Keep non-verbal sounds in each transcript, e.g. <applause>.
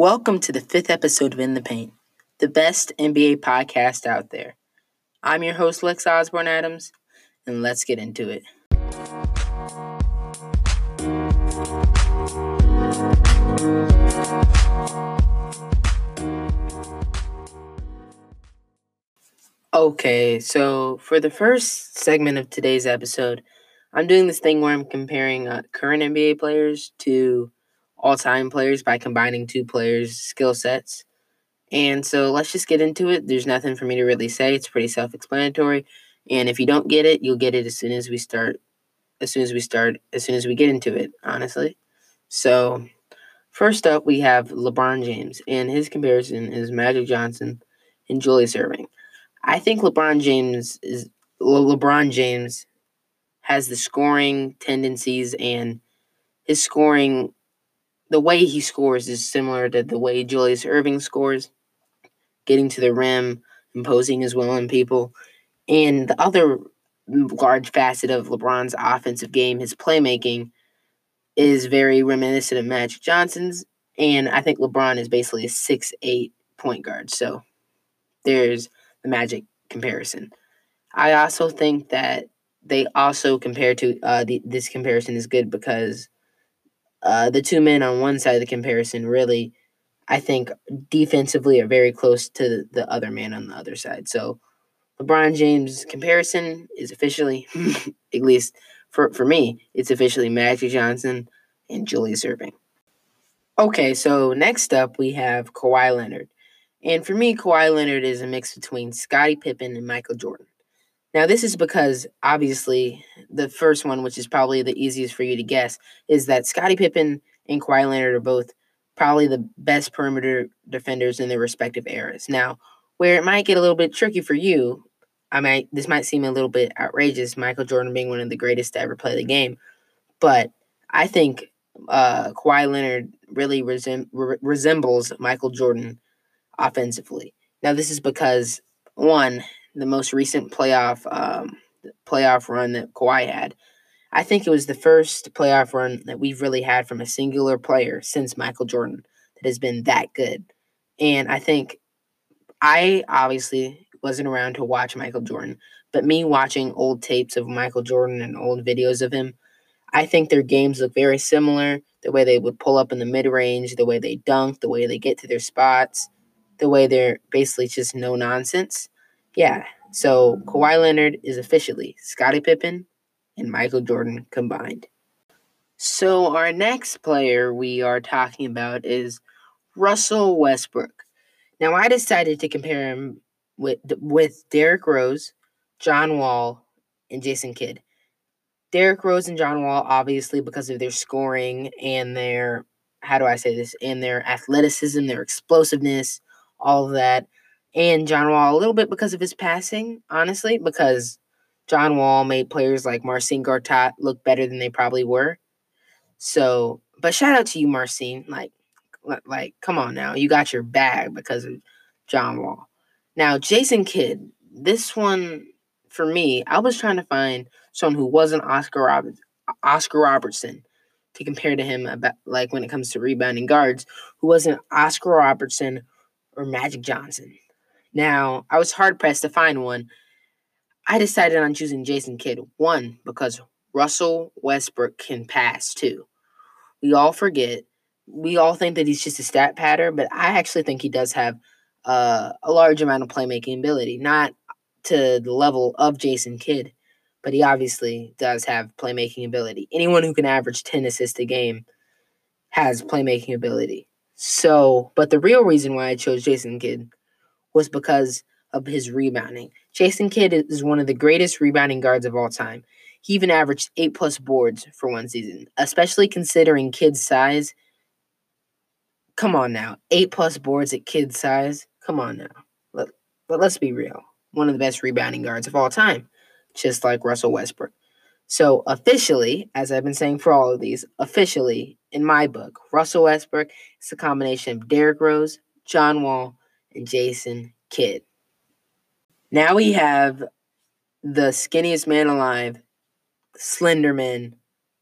Welcome to the fifth episode of In the Paint, the best NBA podcast out there. I'm your host, Lex Osborne Adams, and let's get into it. Okay, so for the first segment of today's episode, I'm doing this thing where I'm comparing uh, current NBA players to all time players by combining two players' skill sets. And so let's just get into it. There's nothing for me to really say. It's pretty self explanatory. And if you don't get it, you'll get it as soon as we start, as soon as we start, as soon as we get into it, honestly. So, first up, we have LeBron James, and his comparison is Magic Johnson and Julius Erving. I think LeBron James is LeBron James has the scoring tendencies and his scoring the way he scores is similar to the way Julius Erving scores, getting to the rim, imposing his will on people. And the other large facet of LeBron's offensive game, his playmaking, is very reminiscent of Magic Johnson's. And I think LeBron is basically a six eight point guard. So there's the Magic comparison. I also think that they also compare to uh, the, this comparison is good because uh, the two men on one side of the comparison really, I think, defensively are very close to the other man on the other side. So LeBron James comparison is officially, <laughs> at least for, for me, it's officially Magic Johnson and Julius Erving. Okay, so next up we have Kawhi Leonard. And for me, Kawhi Leonard is a mix between Scottie Pippen and Michael Jordan. Now, this is because obviously the first one, which is probably the easiest for you to guess, is that Scottie Pippen and Kawhi Leonard are both probably the best perimeter defenders in their respective eras. Now, where it might get a little bit tricky for you, I might this might seem a little bit outrageous, Michael Jordan being one of the greatest to ever play the game, but I think uh, Kawhi Leonard really re- resembles Michael Jordan offensively. Now, this is because one, the most recent playoff um, playoff run that Kawhi had. I think it was the first playoff run that we've really had from a singular player since Michael Jordan that has been that good. And I think I obviously wasn't around to watch Michael Jordan, but me watching old tapes of Michael Jordan and old videos of him, I think their games look very similar. The way they would pull up in the mid range, the way they dunk, the way they get to their spots, the way they're basically just no nonsense. Yeah, so Kawhi Leonard is officially Scottie Pippen and Michael Jordan combined. So our next player we are talking about is Russell Westbrook. Now I decided to compare him with with Derrick Rose, John Wall, and Jason Kidd. Derrick Rose and John Wall, obviously, because of their scoring and their how do I say this, and their athleticism, their explosiveness, all of that and John Wall a little bit because of his passing, honestly, because John Wall made players like Marcin Gortat look better than they probably were. So, but shout out to you, Marcin. Like, like, come on now, you got your bag because of John Wall. Now, Jason Kidd, this one for me, I was trying to find someone who wasn't Oscar Robert, Oscar Robertson to compare to him about like when it comes to rebounding guards, who wasn't Oscar Robertson or Magic Johnson. Now, I was hard pressed to find one. I decided on choosing Jason Kidd. One, because Russell Westbrook can pass too. We all forget, we all think that he's just a stat patter, but I actually think he does have uh, a large amount of playmaking ability. Not to the level of Jason Kidd, but he obviously does have playmaking ability. Anyone who can average 10 assists a game has playmaking ability. So, but the real reason why I chose Jason Kidd was because of his rebounding. Jason Kidd is one of the greatest rebounding guards of all time. He even averaged eight plus boards for one season, especially considering Kidd's size. Come on now, eight plus boards at Kidd's size. Come on now, but but let's be real. One of the best rebounding guards of all time, just like Russell Westbrook. So officially, as I've been saying for all of these, officially in my book, Russell Westbrook is a combination of Derrick Rose, John Wall, Jason Kidd. Now we have the skinniest man alive, Slenderman,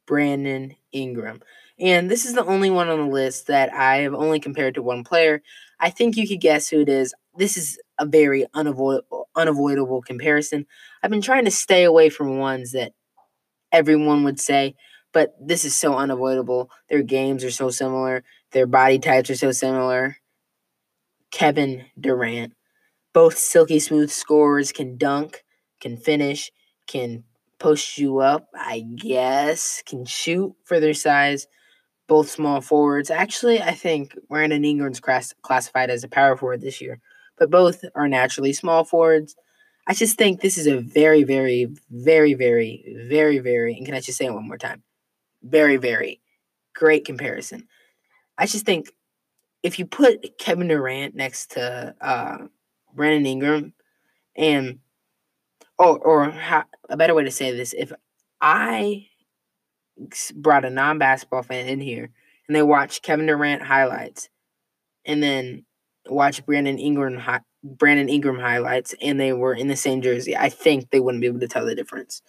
Brandon Ingram. And this is the only one on the list that I have only compared to one player. I think you could guess who it is. This is a very unavoidable, unavoidable comparison. I've been trying to stay away from ones that everyone would say, but this is so unavoidable. Their games are so similar, their body types are so similar. Kevin Durant. Both silky smooth scorers can dunk, can finish, can post you up, I guess, can shoot for their size. Both small forwards. Actually, I think Brandon Ingram's class- classified as a power forward this year, but both are naturally small forwards. I just think this is a very, very, very, very, very, very, and can I just say it one more time? Very, very great comparison. I just think if you put Kevin Durant next to uh, Brandon Ingram, and or or how, a better way to say this, if I brought a non-basketball fan in here and they watch Kevin Durant highlights, and then watch Brandon Ingram Brandon Ingram highlights, and they were in the same jersey, I think they wouldn't be able to tell the difference.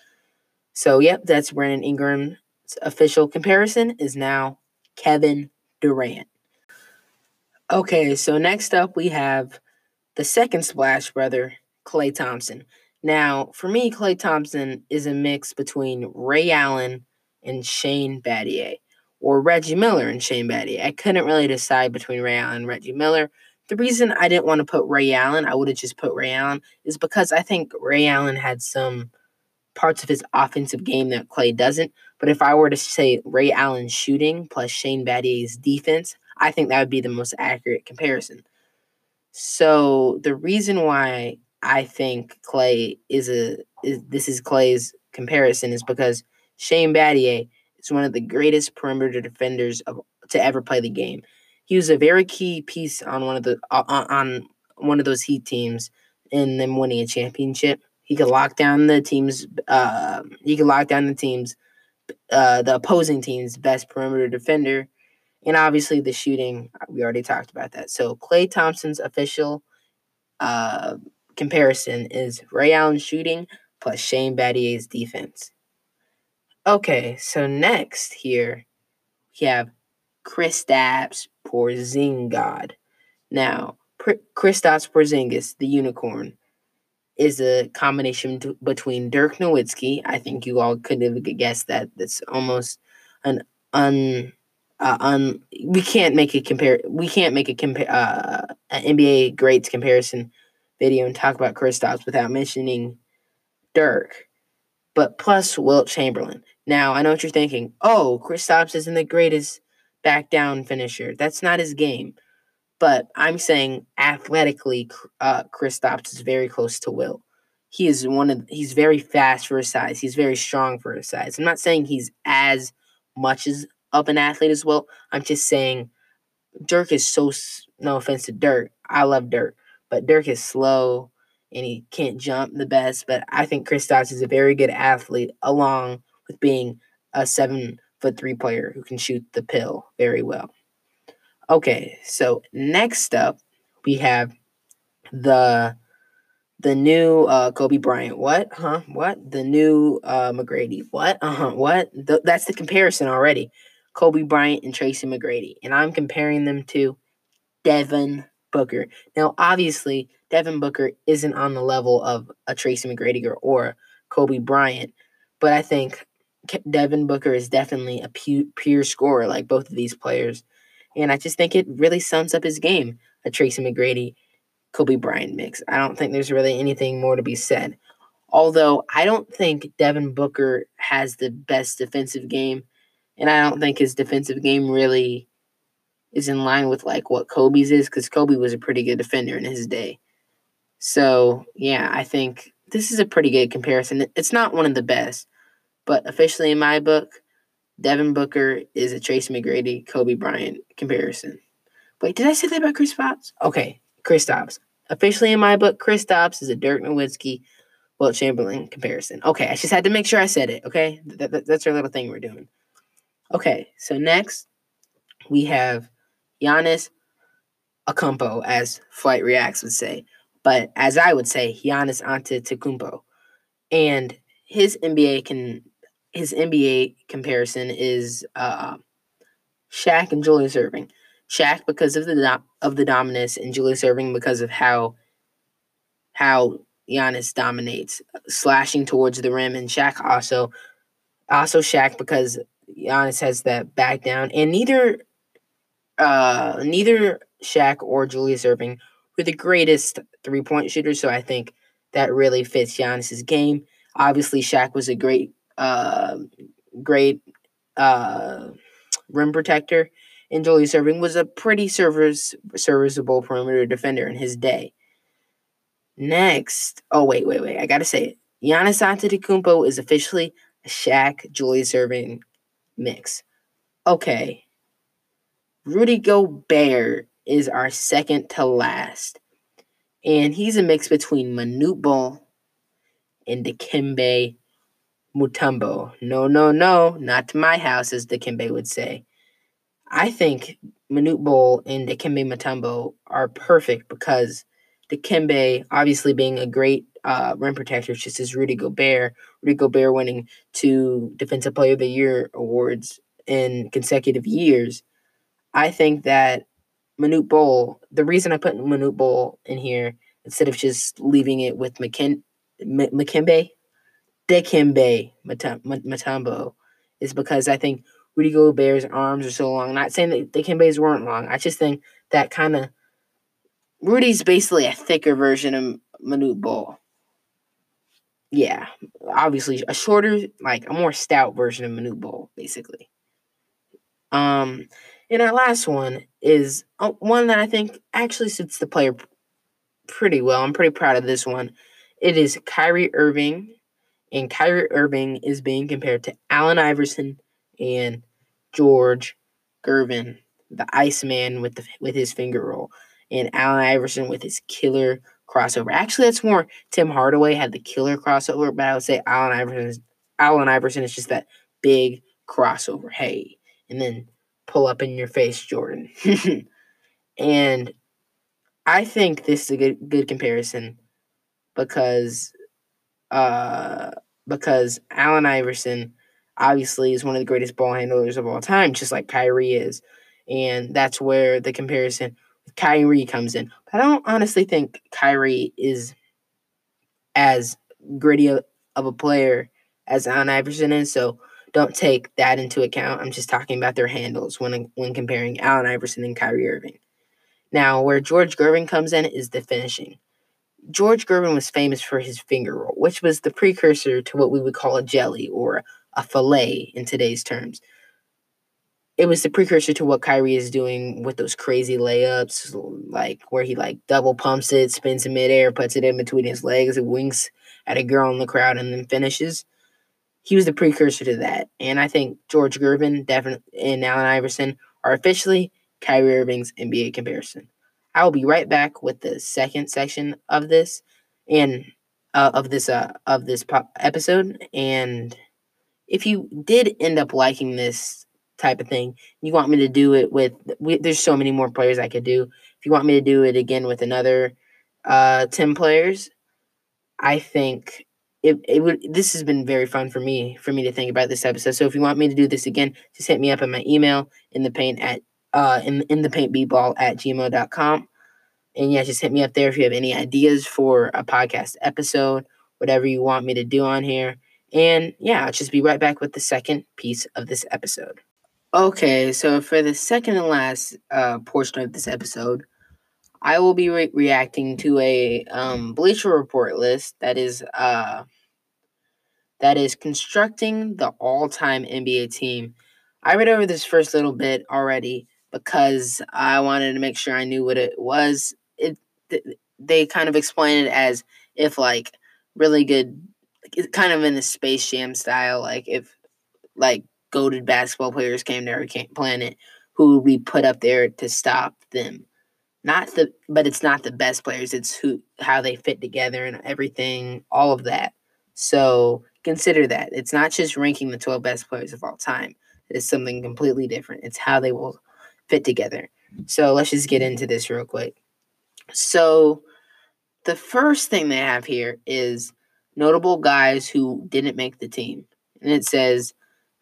So, yep, that's Brandon Ingram's official comparison is now Kevin Durant. Okay, so next up we have the second Splash brother, Klay Thompson. Now, for me, Klay Thompson is a mix between Ray Allen and Shane Battier, or Reggie Miller and Shane Battier. I couldn't really decide between Ray Allen and Reggie Miller. The reason I didn't want to put Ray Allen, I would have just put Ray Allen, is because I think Ray Allen had some parts of his offensive game that Klay doesn't. But if I were to say Ray Allen's shooting plus Shane Battier's defense, I think that would be the most accurate comparison. So the reason why I think Klay is a is, this is Klay's comparison is because Shane Battier is one of the greatest perimeter defenders of to ever play the game. He was a very key piece on one of the on, on one of those Heat teams in them winning a championship. He could lock down the team's uh, he could lock down the team's uh, the opposing team's best perimeter defender and obviously, the shooting, we already talked about that. So, Klay Thompson's official uh, comparison is Ray Allen's shooting plus Shane Battier's defense. Okay, so next here, we have Chris Kristaps Porzingis. Now, Kristaps Porzingis, the unicorn, is a combination t- between Dirk Nowitzki. I think you all could have guessed that. That's almost an un uh, on we can't make a compare we can't make a compare uh, an NBA greats comparison video and talk about Kristaps without mentioning Dirk, but plus Wilt Chamberlain. Now I know what you're thinking. Oh, Kristaps isn't the greatest back down finisher. That's not his game. But I'm saying athletically, uh, Kristaps is very close to Wilt. He is one of he's very fast for his size. He's very strong for his size. I'm not saying he's as much as of an athlete as well. I'm just saying Dirk is so no offense to Dirk. I love Dirk, but Dirk is slow and he can't jump the best. But I think Kristaps is a very good athlete, along with being a seven foot three player who can shoot the pill very well. Okay, so next up we have the the new uh, Kobe Bryant. What? Huh? What? The new uh, McGrady. What? Uh huh. What? Th- that's the comparison already. Kobe Bryant and Tracy McGrady, and I'm comparing them to Devin Booker. Now, obviously, Devin Booker isn't on the level of a Tracy McGrady or, or Kobe Bryant, but I think Devin Booker is definitely a pure, pure scorer like both of these players. And I just think it really sums up his game, a Tracy McGrady Kobe Bryant mix. I don't think there's really anything more to be said. Although I don't think Devin Booker has the best defensive game and I don't think his defensive game really is in line with like what Kobe's is because Kobe was a pretty good defender in his day. So yeah, I think this is a pretty good comparison. It's not one of the best, but officially in my book, Devin Booker is a Tracy McGrady, Kobe Bryant comparison. Wait, did I say that about Chris Kristaps? Okay, Kristaps. Officially in my book, Kristaps is a Dirk Nowitzki, Wilt Chamberlain comparison. Okay, I just had to make sure I said it. Okay, that, that, that's our little thing we're doing. Okay, so next we have Giannis Akumpo, as Flight Reacts would say, but as I would say, Giannis Antetokounmpo, and his NBA can his NBA comparison is uh, Shaq and Julius Erving. Shaq because of the do- of the dominance, and Julius Erving because of how how Giannis dominates, slashing towards the rim, and Shaq also also Shaq because Giannis has that back down, and neither uh neither Shaq or Julius Erving were the greatest three point shooters, so I think that really fits Giannis's game. Obviously, Shaq was a great uh great uh rim protector, and Julius Erving was a pretty service serviceable perimeter defender in his day. Next, oh wait, wait, wait, I gotta say it. Giannis Antetokounmpo is officially a Shaq Julius Erving mix. Okay. Rudy Gobert is our second to last. And he's a mix between Manute Bol and Dikembe Mutombo. No, no, no, not to my house, as Dikembe would say. I think Manute Bol and Dikembe Mutombo are perfect because Dikembe, obviously being a great uh, rim protector, just as Rudy Gobert. Rudy Gobert winning two Defensive Player of the Year awards in consecutive years. I think that Manute Bol, the reason I put Manute Bol in here instead of just leaving it with McKin- M- McKembe, Dikembe Mutombo, is because I think Rudy Gobert's arms are so long. Not saying that Dikembe's weren't long. I just think that kind of Rudy's basically a thicker version of Manute Bol. Yeah, obviously a shorter, like a more stout version of Manute Bol, basically. Um, and our last one is uh, one that I think actually suits the player pretty well. I'm pretty proud of this one. It is Kyrie Irving, and Kyrie Irving is being compared to Allen Iverson and George Gervin, the Iceman with the with his finger roll, and Allen Iverson with his killer crossover. Actually, that's more Tim Hardaway had the killer crossover, but I would say Allen Iverson is Allen Iverson is just that big crossover. Hey, and then pull up in your face, Jordan. <laughs> and I think this is a good good comparison because uh because Allen Iverson obviously is one of the greatest ball handlers of all time, just like Kyrie is. And that's where the comparison Kyrie comes in. But I don't honestly think Kyrie is as gritty of a player as Allen Iverson is. So don't take that into account. I'm just talking about their handles when when comparing Allen Iverson and Kyrie Irving. Now, where George Gervin comes in is the finishing. George Gervin was famous for his finger roll, which was the precursor to what we would call a jelly or a fillet in today's terms. It was the precursor to what Kyrie is doing with those crazy layups, like where he like double pumps it, spins in midair, puts it in between his legs, and winks at a girl in the crowd, and then finishes he was the precursor to that. And I think George Gervin definitely and Allen Iverson are officially Kyrie Irving's NBA comparison. I will be right back with the second section of this and uh, of this uh, of this episode. And if you did end up liking this type of thing, you want me to do it with we, there's so many more players I could do. If you want me to do it again with another uh, ten players, I think it, it would this has been very fun for me for me to think about this episode. So if you want me to do this again, just hit me up in my email in the paint at uh in in the paint ball at gmail.com. And yeah, just hit me up there if you have any ideas for a podcast episode, whatever you want me to do on here. And yeah, I'll just be right back with the second piece of this episode. Okay, so for the second and last uh, portion of this episode, I will be re- reacting to a um, Bleacher Report list that is uh, that is constructing the all-time NBA team. I read over this first little bit already because I wanted to make sure I knew what it was. It th- they kind of explain it as if like really good, kind of in the Space Jam style, like if like goaded basketball players came to our planet, who be put up there to stop them. Not the but it's not the best players it's who how they fit together and everything all of that. So consider that. It's not just ranking the 12 best players of all time. It's something completely different. It's how they will fit together. So let's just get into this real quick. So the first thing they have here is notable guys who didn't make the team. And it says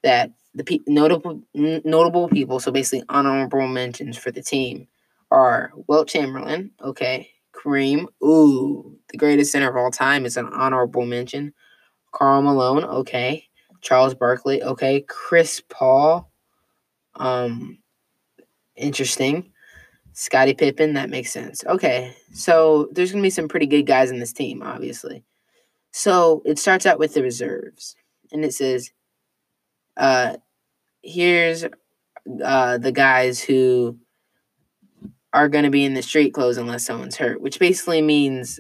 that the pe- notable n- notable people, so basically honorable mentions for the team are Wilt Chamberlain, okay, Kareem, ooh, the greatest center of all time is an honorable mention. Karl Malone, okay. Charles Barkley, okay. Chris Paul, um, interesting. Scottie Pippen, that makes sense. Okay, so there's gonna be some pretty good guys in this team, obviously. So it starts out with the reserves, and it says, uh, here's uh, the guys who are going to be in the street clothes unless someone's hurt, which basically means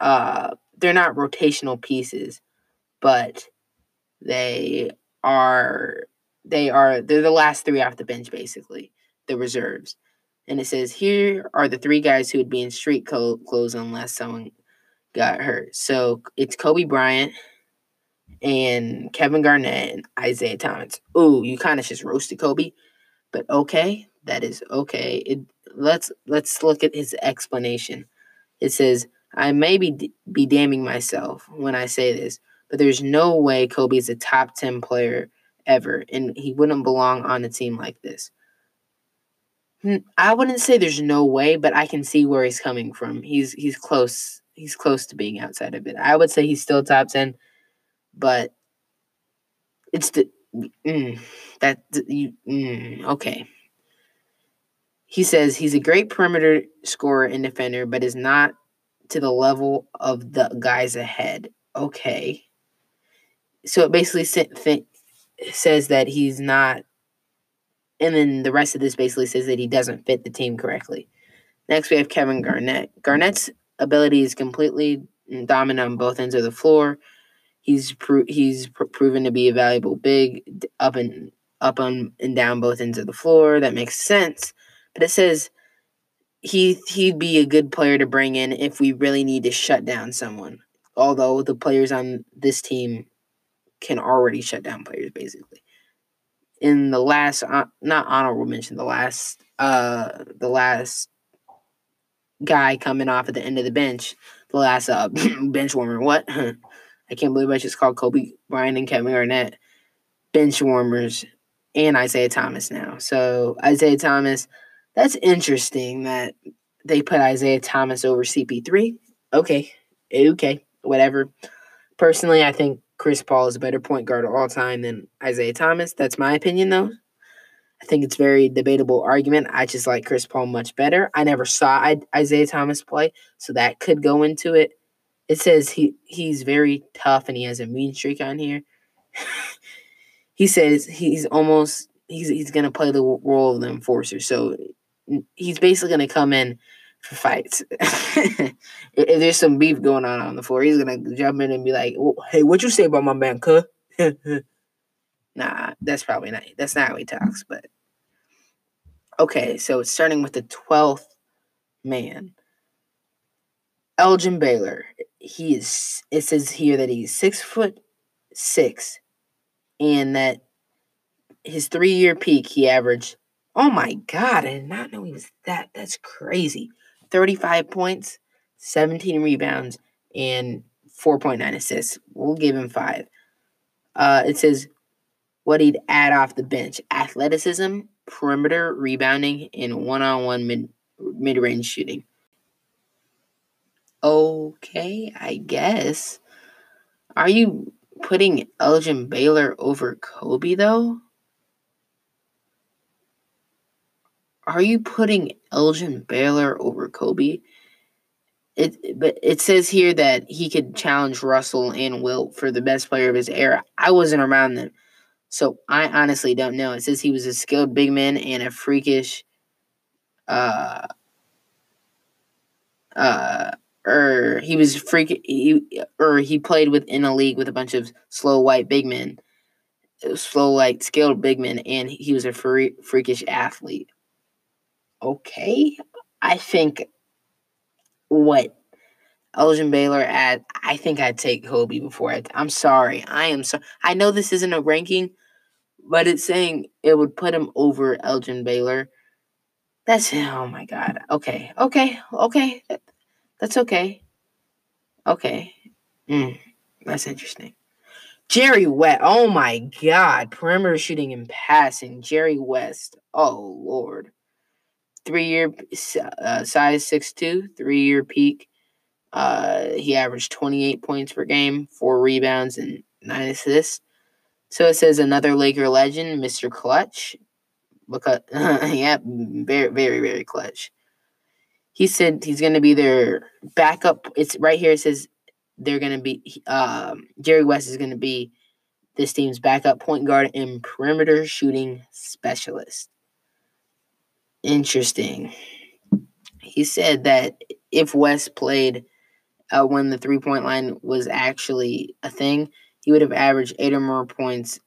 uh, they're not rotational pieces, but they are they are they're the last three off the bench basically, the reserves. And it says here are the three guys who would be in street clothes unless someone got hurt. So it's Kobe Bryant and Kevin Garnett and Isiah Thomas. Ooh, you kind of just roasted Kobe, but okay, that is okay. It let's let's look at his explanation. It says, "I may be be damning myself when I say this, but there's no way Kobe is a top 10 player ever and he wouldn't belong on a team like this." Hmm, I wouldn't say there's no way, but I can see where he's coming from. He's he's close. He's close to being outside of it. I would say he's still top 10, but it's the mm, that you mm, okay. He says he's a great perimeter scorer and defender, but is not to the level of the guys ahead. Okay. So it basically says that he's not, and then the rest of this basically says that he doesn't fit the team correctly. Next, we have Kevin Garnett. Garnett's ability is completely dominant on both ends of the floor. He's pro- he's pr- proven to be a valuable big up and up on and down both ends of the floor. That makes sense. But it says he he'd be a good player to bring in if we really need to shut down someone. Although the players on this team can already shut down players basically. In the last uh, not honorable mention, the last uh the last guy coming off at the end of the bench, the last uh <clears throat> bench warmer. What? <laughs> I can't believe I just called Kobe Bryant and Kevin Garnett bench warmers and Isiah Thomas now. So Isiah Thomas that's interesting that they put Isiah Thomas over CP3. Okay. Okay. Whatever. Personally, I think Chris Paul is a better point guard of all time than Isiah Thomas. That's my opinion, though. I think it's very debatable argument. I just like Chris Paul much better. I never saw Isiah Thomas play, so that could go into it. It says he he's very tough and he has a mean streak on here. <laughs> he says he's almost he's he's gonna play the role of the enforcer. So he's basically to come in for fights. <laughs> if there's some beef going on on the floor, he's to jump in and be like, "Hey, what you say about my man, cuh?" <laughs> nah, that's probably not. That's not how he talks. But okay, so it's starting with the twelfth man, Elgin Baylor. He is. It says here that he's six foot six, and that his three year peak he averaged Oh my God, I did not know he was that. That's crazy. 35 points, 17 rebounds, and 4.9 assists. We'll give him five. Uh, it says what he'd add off the bench athleticism, perimeter rebounding, and one on one mid mid range shooting. Okay, I guess. Are you putting Elgin Baylor over Kobe though? are you putting Elgin Baylor over Kobe? It, but it says here that he could challenge Russell and Wilt for the best player of his era. I wasn't around them, so I honestly don't know. It says he was a skilled big man and a freakish, uh, uh, or he was freak, he, or he played within a league with a bunch of slow white big men, slow like skilled big men, and he was a free, freakish athlete okay. I think what Elgin Baylor at, I think I'd take Kobe before I. I'm sorry. I am so. I know this isn't a ranking, but it's saying it would put him over Elgin Baylor. That's oh my god. Okay, okay, okay. That's okay. Okay. Mm, that's interesting. Jerry West. Oh my God. Perimeter shooting and passing. Jerry West. Oh, Lord. Three year uh, size 6'2, three year peak. Uh, he averaged 28 points per game, four rebounds, and nine assists. So it says another Laker legend, Mr. Clutch. Because, <laughs> yeah, very, very, very clutch. He said he's going to be their backup. It's right here. It says they're going to be um, Jerry West is going to be this team's backup point guard and perimeter shooting specialist. Interesting. He said that if West played uh, when the three point line was actually a thing, he would have averaged eight or more points,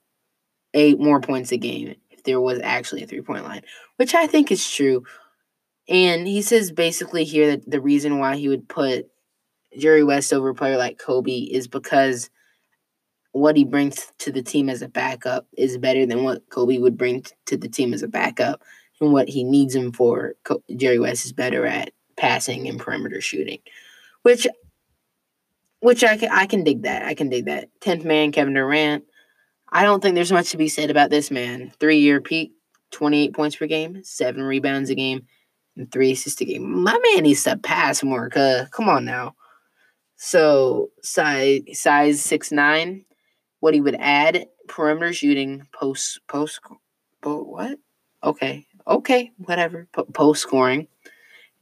eight more points a game if there was actually a three point line, which I think is true. And he says basically here that the reason why he would put Jerry West over a player like Kobe is because what he brings to the team as a backup is better than what Kobe would bring to the team as a backup. And what he needs him for, Jerry West is better at passing and perimeter shooting, which which I can I can dig that. I can dig that. Tenth man, Kevin Durant. I don't think there's much to be said about this man. Three year peak, 28 points per game, seven rebounds a game, and three assists a game. My man needs to pass more. Cause come on now. So size size six nine. What he would add perimeter shooting, post post, post what? Okay, okay, whatever. Post scoring,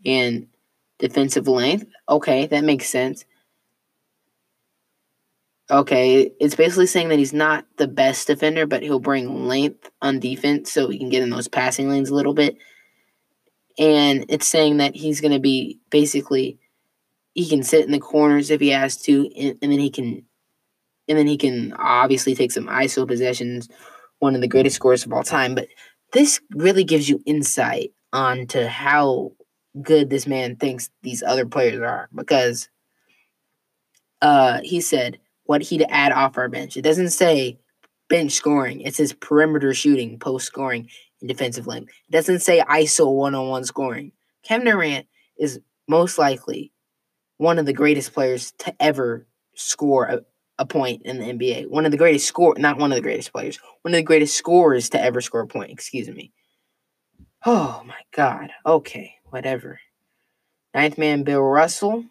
and defensive length. Okay, that makes sense. Okay, it's basically saying that he's not the best defender, but he'll bring length on defense so he can get in those passing lanes a little bit. And it's saying that he's going to be basically he can sit in the corners if he has to, and, and then he can, and then he can obviously take some ISO possessions. One of the greatest scorers of all time, but this really gives you insight onto how good this man thinks these other players are because uh, he said what he'd add off our bench. It doesn't say bench scoring. It says perimeter shooting, post scoring, defensive length. It doesn't say ISO one on one scoring. Kevin Durant is most likely one of the greatest players to ever score a, a point in the NBA. One of the greatest score, not one of the greatest players, one of the greatest scorers to ever score a point. Excuse me. Oh my God. Okay, whatever. Ninth man, Bill Russell.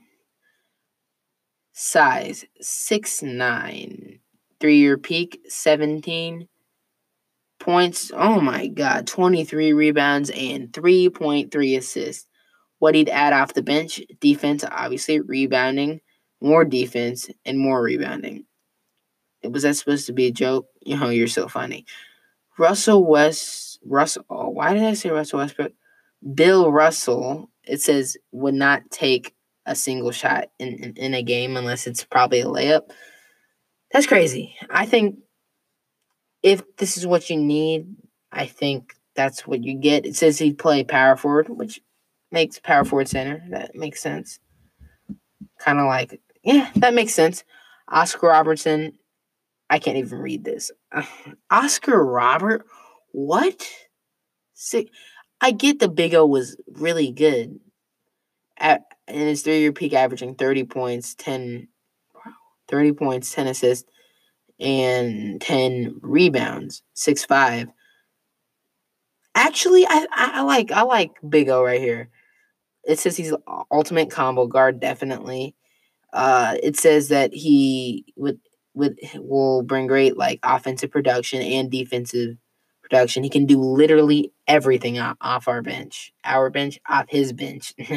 Size six nine. Three year peak 17 points. Oh my God. 23 rebounds and 3.3 assists what he'd add off the bench defense, obviously, rebounding, more defense, and more rebounding. Was that supposed to be a joke? You know, you're so funny. Russell West, Russell, oh, why did I say Russell Westbrook? Bill Russell, it says, would not take a single shot in, in, in a game unless it's probably a layup. That's crazy. I think if this is what you need, I think that's what you get. It says he'd play power forward, which makes power forward center. That makes sense. Kind of like, yeah, that makes sense. Oscar Robertson. I can't even read this. <sighs> Oscar Robert? What? See, I get the Big O was really good at in his three year peak, averaging 30 points, 10, 30 points, 10 assists, and 10 rebounds, 6 5. Actually, I, I, like I like Big O right here. It says he's ultimate combo guard, definitely. Uh, it says that he would would will bring great like offensive production and defensive production. He can do literally everything off our bench, our bench, off his bench. <laughs>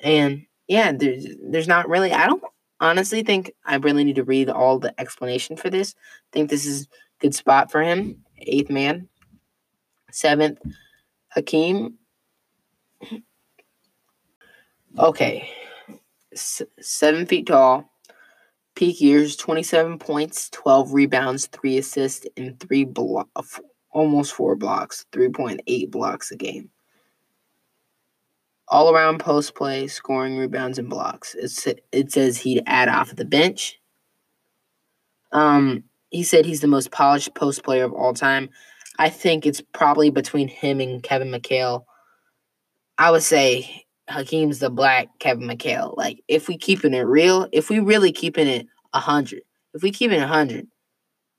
and yeah, there's there's not really. I don't honestly think I really need to read all the explanation for this. Think this is good spot for him. Eighth man, seventh, Hakeem. Okay. S- seven feet tall. Peak years 27 points, 12 rebounds, 3 assists, and 3 blo- almost 4 blocks, 3.8 blocks a game. All around post play, scoring, rebounds, and blocks. It's, it says he'd add off the bench. Um, he said he's the most polished post player of all time. I think it's probably between him and Kevin McHale I would say Hakeem's the black Kevin McHale. Like if we keeping it real, if we really keeping it hundred, if we keep it 100,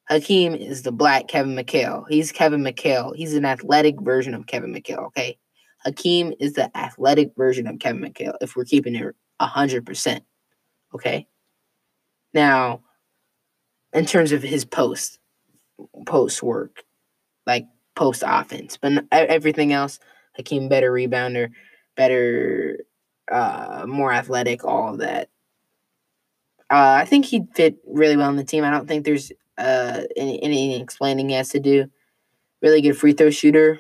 Hakeem is the black Kevin McHale. He's Kevin McHale. He's an athletic version of Kevin McHale, okay? Hakeem is the athletic version of Kevin McHale if we're keeping it 100%, okay? Now, in terms of his post, post work, like post offense, but everything else, Hakeem better rebounder, better, uh, more athletic, all of that. Uh, I think he'd fit really well in the team. I don't think there's uh, any, any explaining he has to do. Really good free throw shooter.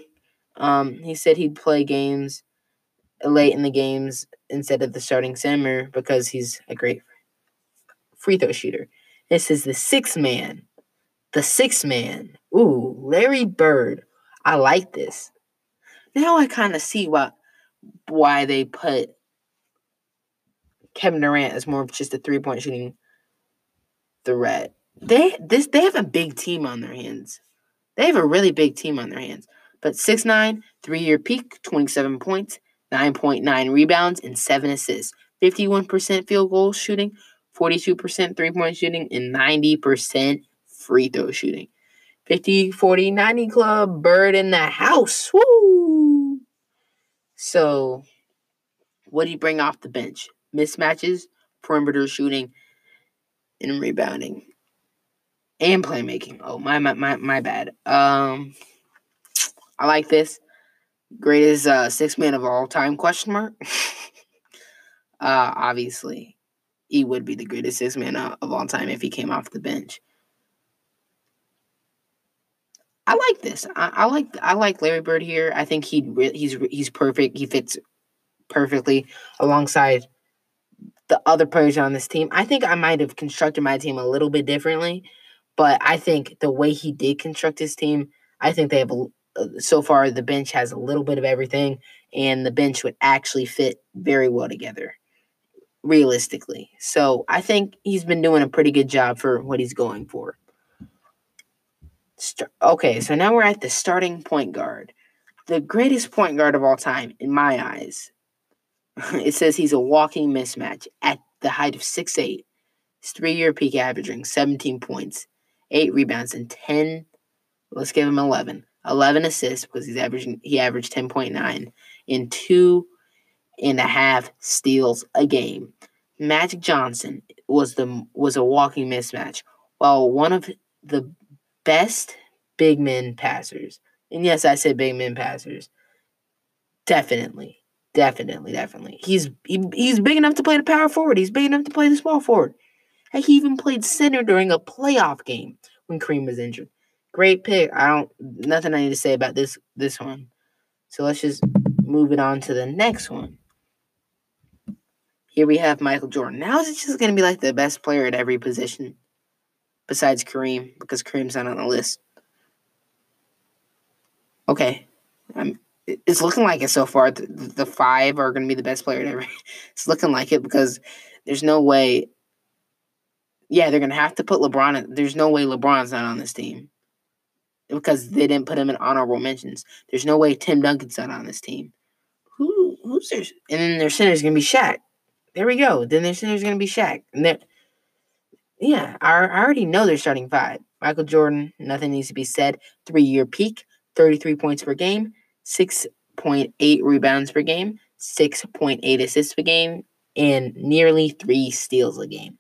Um, he said he'd play games late in the games instead of the starting center because he's a great free throw shooter. This is the six man. The six man. Ooh, Larry Bird. I like this. Now I kind of see what why they put Kevin Durant as more of just a three point shooting threat. They this they have a big team on their hands. They have a really big team on their hands. But 6'9, three year peak, 27 points, 9.9 rebounds, and 7 assists. 51% field goal shooting, 42% three point shooting, and 90% free throw shooting. 50, 40, 90 club, bird in the house. Woo! So, what do you bring off the bench? Mismatches, perimeter shooting, and rebounding. And playmaking. Oh, my, my, my, my bad. Um, I like this. Greatest uh, six man of all time? Question mark. <laughs> uh, obviously, he would be the greatest six man of all time if he came off the bench. I like this. I, I like I like Larry Bird here. I think he he's he's perfect. He fits perfectly alongside the other players on this team. I think I might have constructed my team a little bit differently, but I think the way he did construct his team, I think they have a, uh, so far the bench has a little bit of everything, and the bench would actually fit very well together, realistically. So I think he's been doing a pretty good job for what he's going for. okay, so now we're at the starting point guard, the greatest point guard of all time in my eyes. <laughs> it says he's a walking mismatch at the height of 6'8. His three year peak averaging 17 points, 8 rebounds, and 10. Let's give him 11. 11 assists because he's averaging he averaged 10.9 in two and a half steals a game. Magic Johnson was the was a walking mismatch. While one of the best big men passers, and yes, I said big men passers, definitely, definitely, definitely. He's he, he's big enough to play the power forward. He's big enough to play the small forward. And he even played center during a playoff game when Kareem was injured. Great pick. I don't nothing I need to say about this this one. So let's just move it on to the next one. Here we have Michael Jordan. Now is it just gonna be like the best player at every position besides Kareem because Kareem's not on the list. Okay, I'm, it's looking like it so far. The, the five are going to be the best player at every. <laughs> It's looking like it because there's no way. Yeah, they're going to have to put LeBron. In, there's no way LeBron's not on this team because they didn't put him in honorable mentions. There's no way Tim Duncan's not on this team. Who who's there? And then their center's gonna be Shaq. There we go. Then their center's gonna be Shaq. And then yeah, I, I already know they're starting five. Michael Jordan, nothing needs to be said. Three year peak, 33 points per game, 6.8 rebounds per game, 6.8 assists per game, and nearly three steals a game.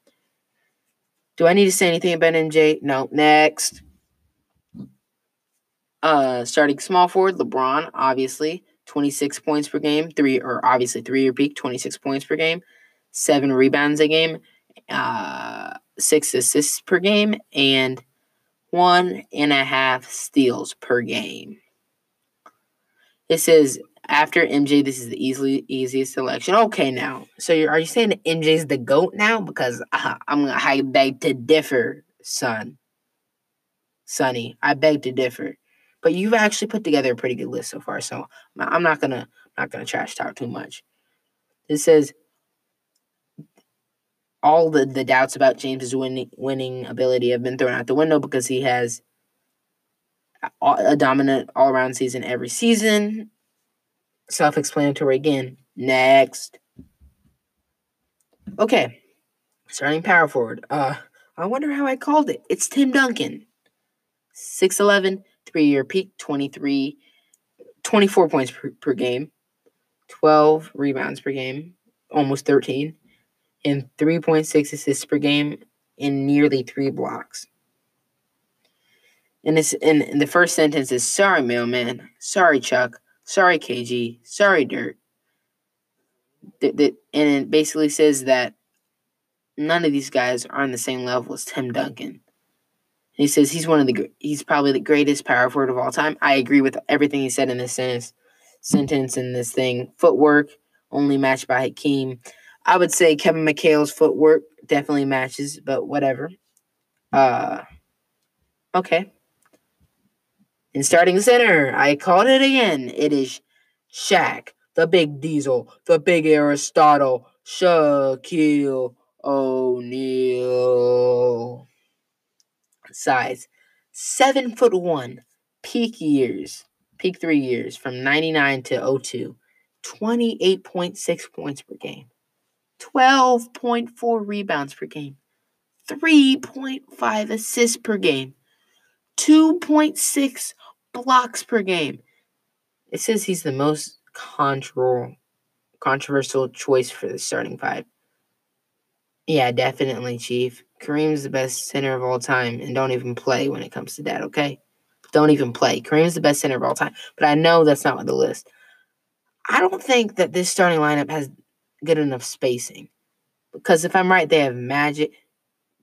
Do I need to say anything about MJ? No. Next. Uh, starting small forward, LeBron, obviously, 26 points per game, three or obviously three year peak, 26 points per game, seven rebounds a game, uh, six assists per game, and one and a half steals per game. This is after MJ. This is the easily easiest selection. Okay, now, so are you saying MJ's the goat now? Because uh, I'm I beg to differ, son. Sonny, I beg to differ. But you've actually put together a pretty good list so far, so I'm not gonna not gonna trash talk too much. It says all the, the doubts about James's winning winning ability have been thrown out the window because he has a, dominant all around season every season. Self explanatory again. Next. Okay. Starting power forward. Uh I wonder how I called it. It's Tim Duncan. 6'11, three year peak, 23, 24 points per, per game, 12 rebounds per game, almost 13, and 3.6 assists per game, and nearly three blocks. And this in the first sentence is sorry, mailman. Sorry, Chuck. Sorry, KG. Sorry, Dirk. That, and it basically says that none of these guys are on the same level as Tim Duncan. He says he's one of the he's probably the greatest power forward of all time. I agree with everything he said in this sentence, sentence in this thing. Footwork only matched by Hakeem. I would say Kevin McHale's footwork definitely matches, but whatever. Uh, okay. In starting center, I called it again. It is Shaq, the big Diesel, the big Aristotle, Shaquille O'Neal. Size seven foot one. Peak years, peak three years from 99 to 02. 28.6 points per game, 12.4 rebounds per game, 3.5 assists per game, 2.6 blocks per game. It says he's the most controversial controversial choice for the starting five. Yeah, definitely, Chief. Kareem's the best center of all time, and don't even play when it comes to that, okay? Don't even play. Kareem's the best center of all time, but I know that's not on the list. I don't think that this starting lineup has good enough spacing because if I'm right, they have Magic,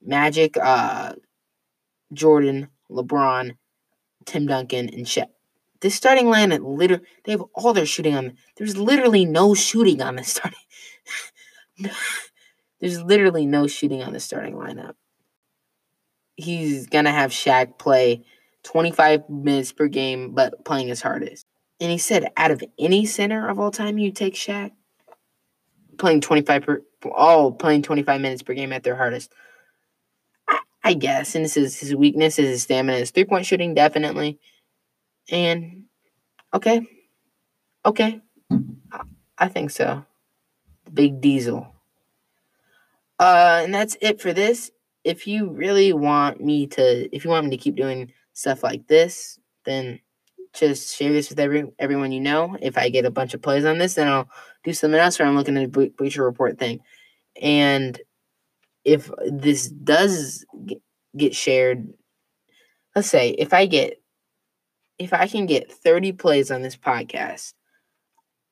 Magic, uh, Jordan, LeBron, Tim Duncan, and Shaq. This starting lineup, literally, they have all their shooting on. There's literally no shooting on this starting. <laughs> There's literally no shooting on the starting lineup. He's gonna have Shaq play 25 minutes per game, but playing his hardest. And he said, out of any center of all time, you take Shaq playing 25 per all playing 25 minutes per game at their hardest. I, I guess, and this is his weakness is his stamina, his three point shooting definitely. And okay, okay, I think so. The big diesel. Uh, and that's it for this. If you really want me to, if you want me to keep doing stuff like this, then just share this with every everyone you know. If I get a bunch of plays on this, then I'll do something else, or I'm looking at a Bleacher Report thing. And if this does get shared, let's say if I get if I can get 30 plays on this podcast,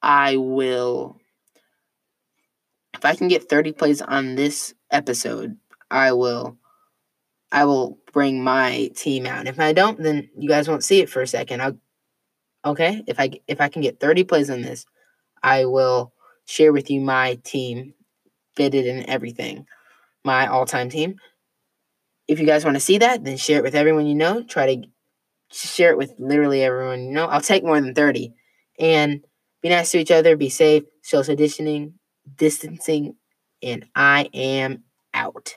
I will if I can get 30 plays on this episode, I will I will bring my team out. If I don't, then you guys won't see it for a second. I'll okay? If I if I can get 30 plays on this, I will share with you my team, fitted and everything. My all-time team. If you guys want to see that, then share it with everyone you know. Try to share it with literally everyone you know. I'll take more than 30. And be nice to each other, be safe, social distancing, distancing, and I am out.